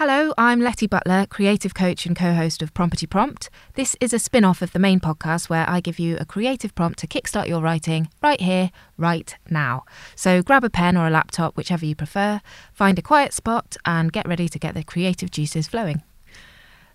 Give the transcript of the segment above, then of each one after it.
Hello, I'm Letty Butler, creative coach and co host of Prompety Prompt. This is a spin off of the main podcast where I give you a creative prompt to kickstart your writing right here, right now. So grab a pen or a laptop, whichever you prefer, find a quiet spot, and get ready to get the creative juices flowing.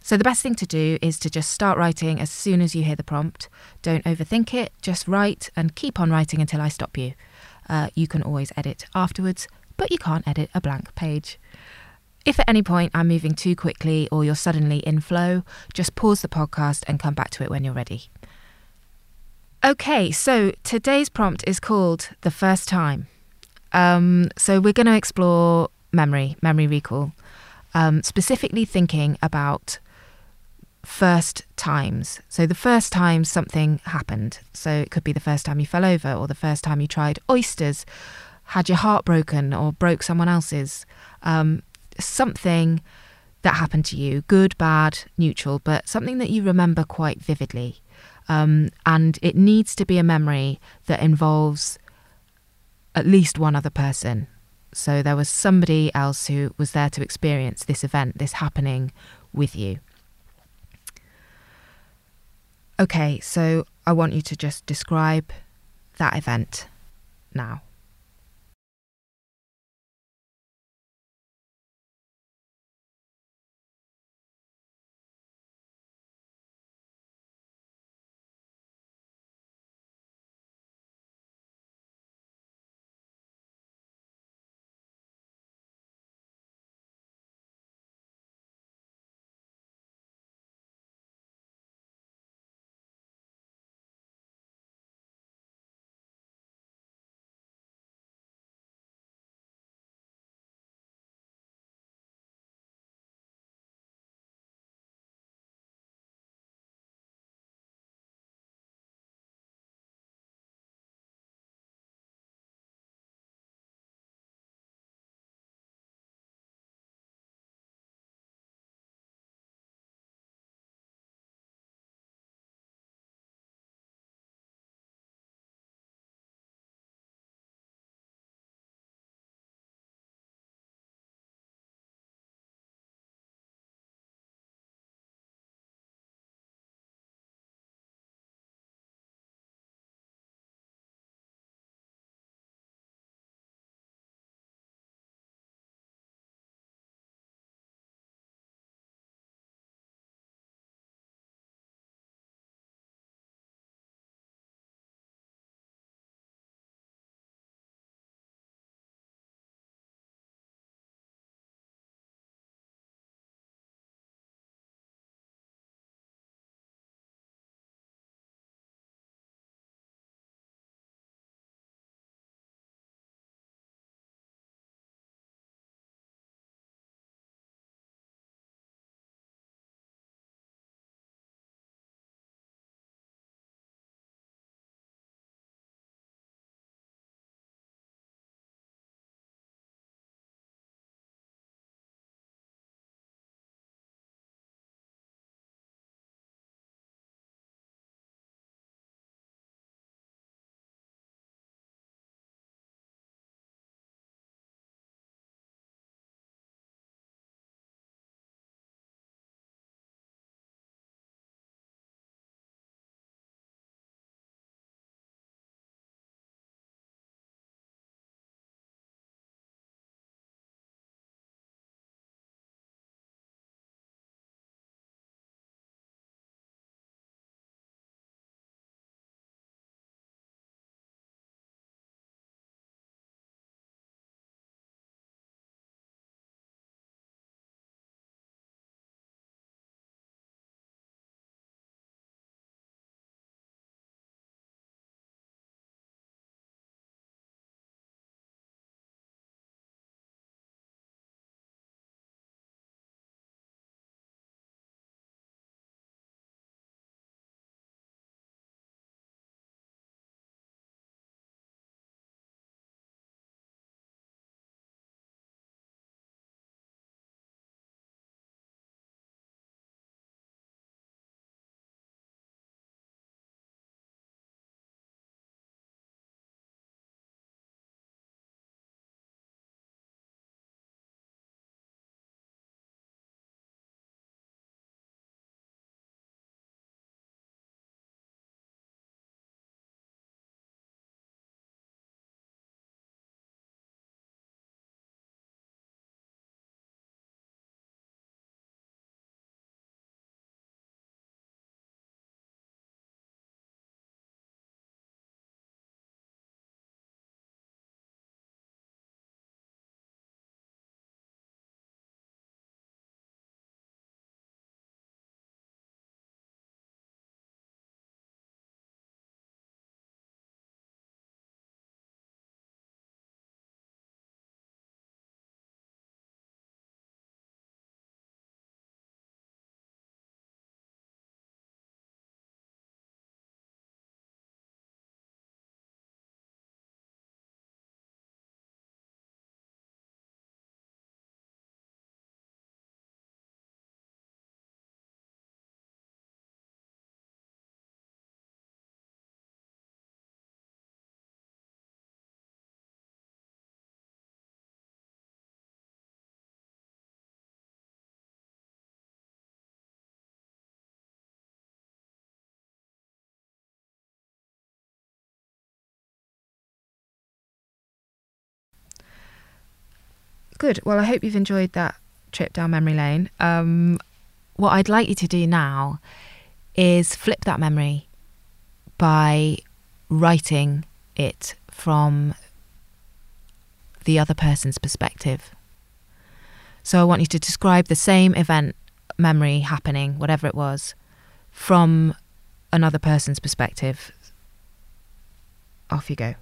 So, the best thing to do is to just start writing as soon as you hear the prompt. Don't overthink it, just write and keep on writing until I stop you. Uh, you can always edit afterwards, but you can't edit a blank page. If at any point I'm moving too quickly or you're suddenly in flow, just pause the podcast and come back to it when you're ready. Okay, so today's prompt is called The First Time. Um, so we're going to explore memory, memory recall, um, specifically thinking about first times. So the first time something happened. So it could be the first time you fell over or the first time you tried oysters, had your heart broken or broke someone else's. Um, something that happened to you, good, bad, neutral, but something that you remember quite vividly. Um, and it needs to be a memory that involves at least one other person. So there was somebody else who was there to experience this event, this happening with you. Okay, so I want you to just describe that event now. Good. Well, I hope you've enjoyed that trip down memory lane. Um, what I'd like you to do now is flip that memory by writing it from the other person's perspective. So I want you to describe the same event, memory happening, whatever it was, from another person's perspective. Off you go.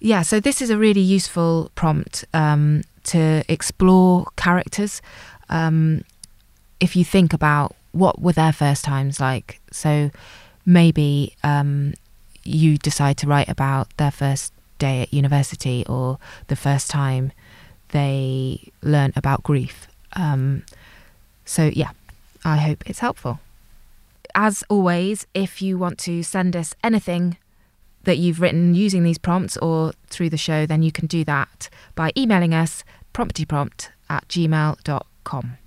Yeah, so this is a really useful prompt um, to explore characters. Um, if you think about what were their first times like, so maybe um, you decide to write about their first day at university or the first time they learn about grief. Um, so, yeah, I hope it's helpful. As always, if you want to send us anything that you've written using these prompts or through the show, then you can do that by emailing us prompetyprompt at gmail.com.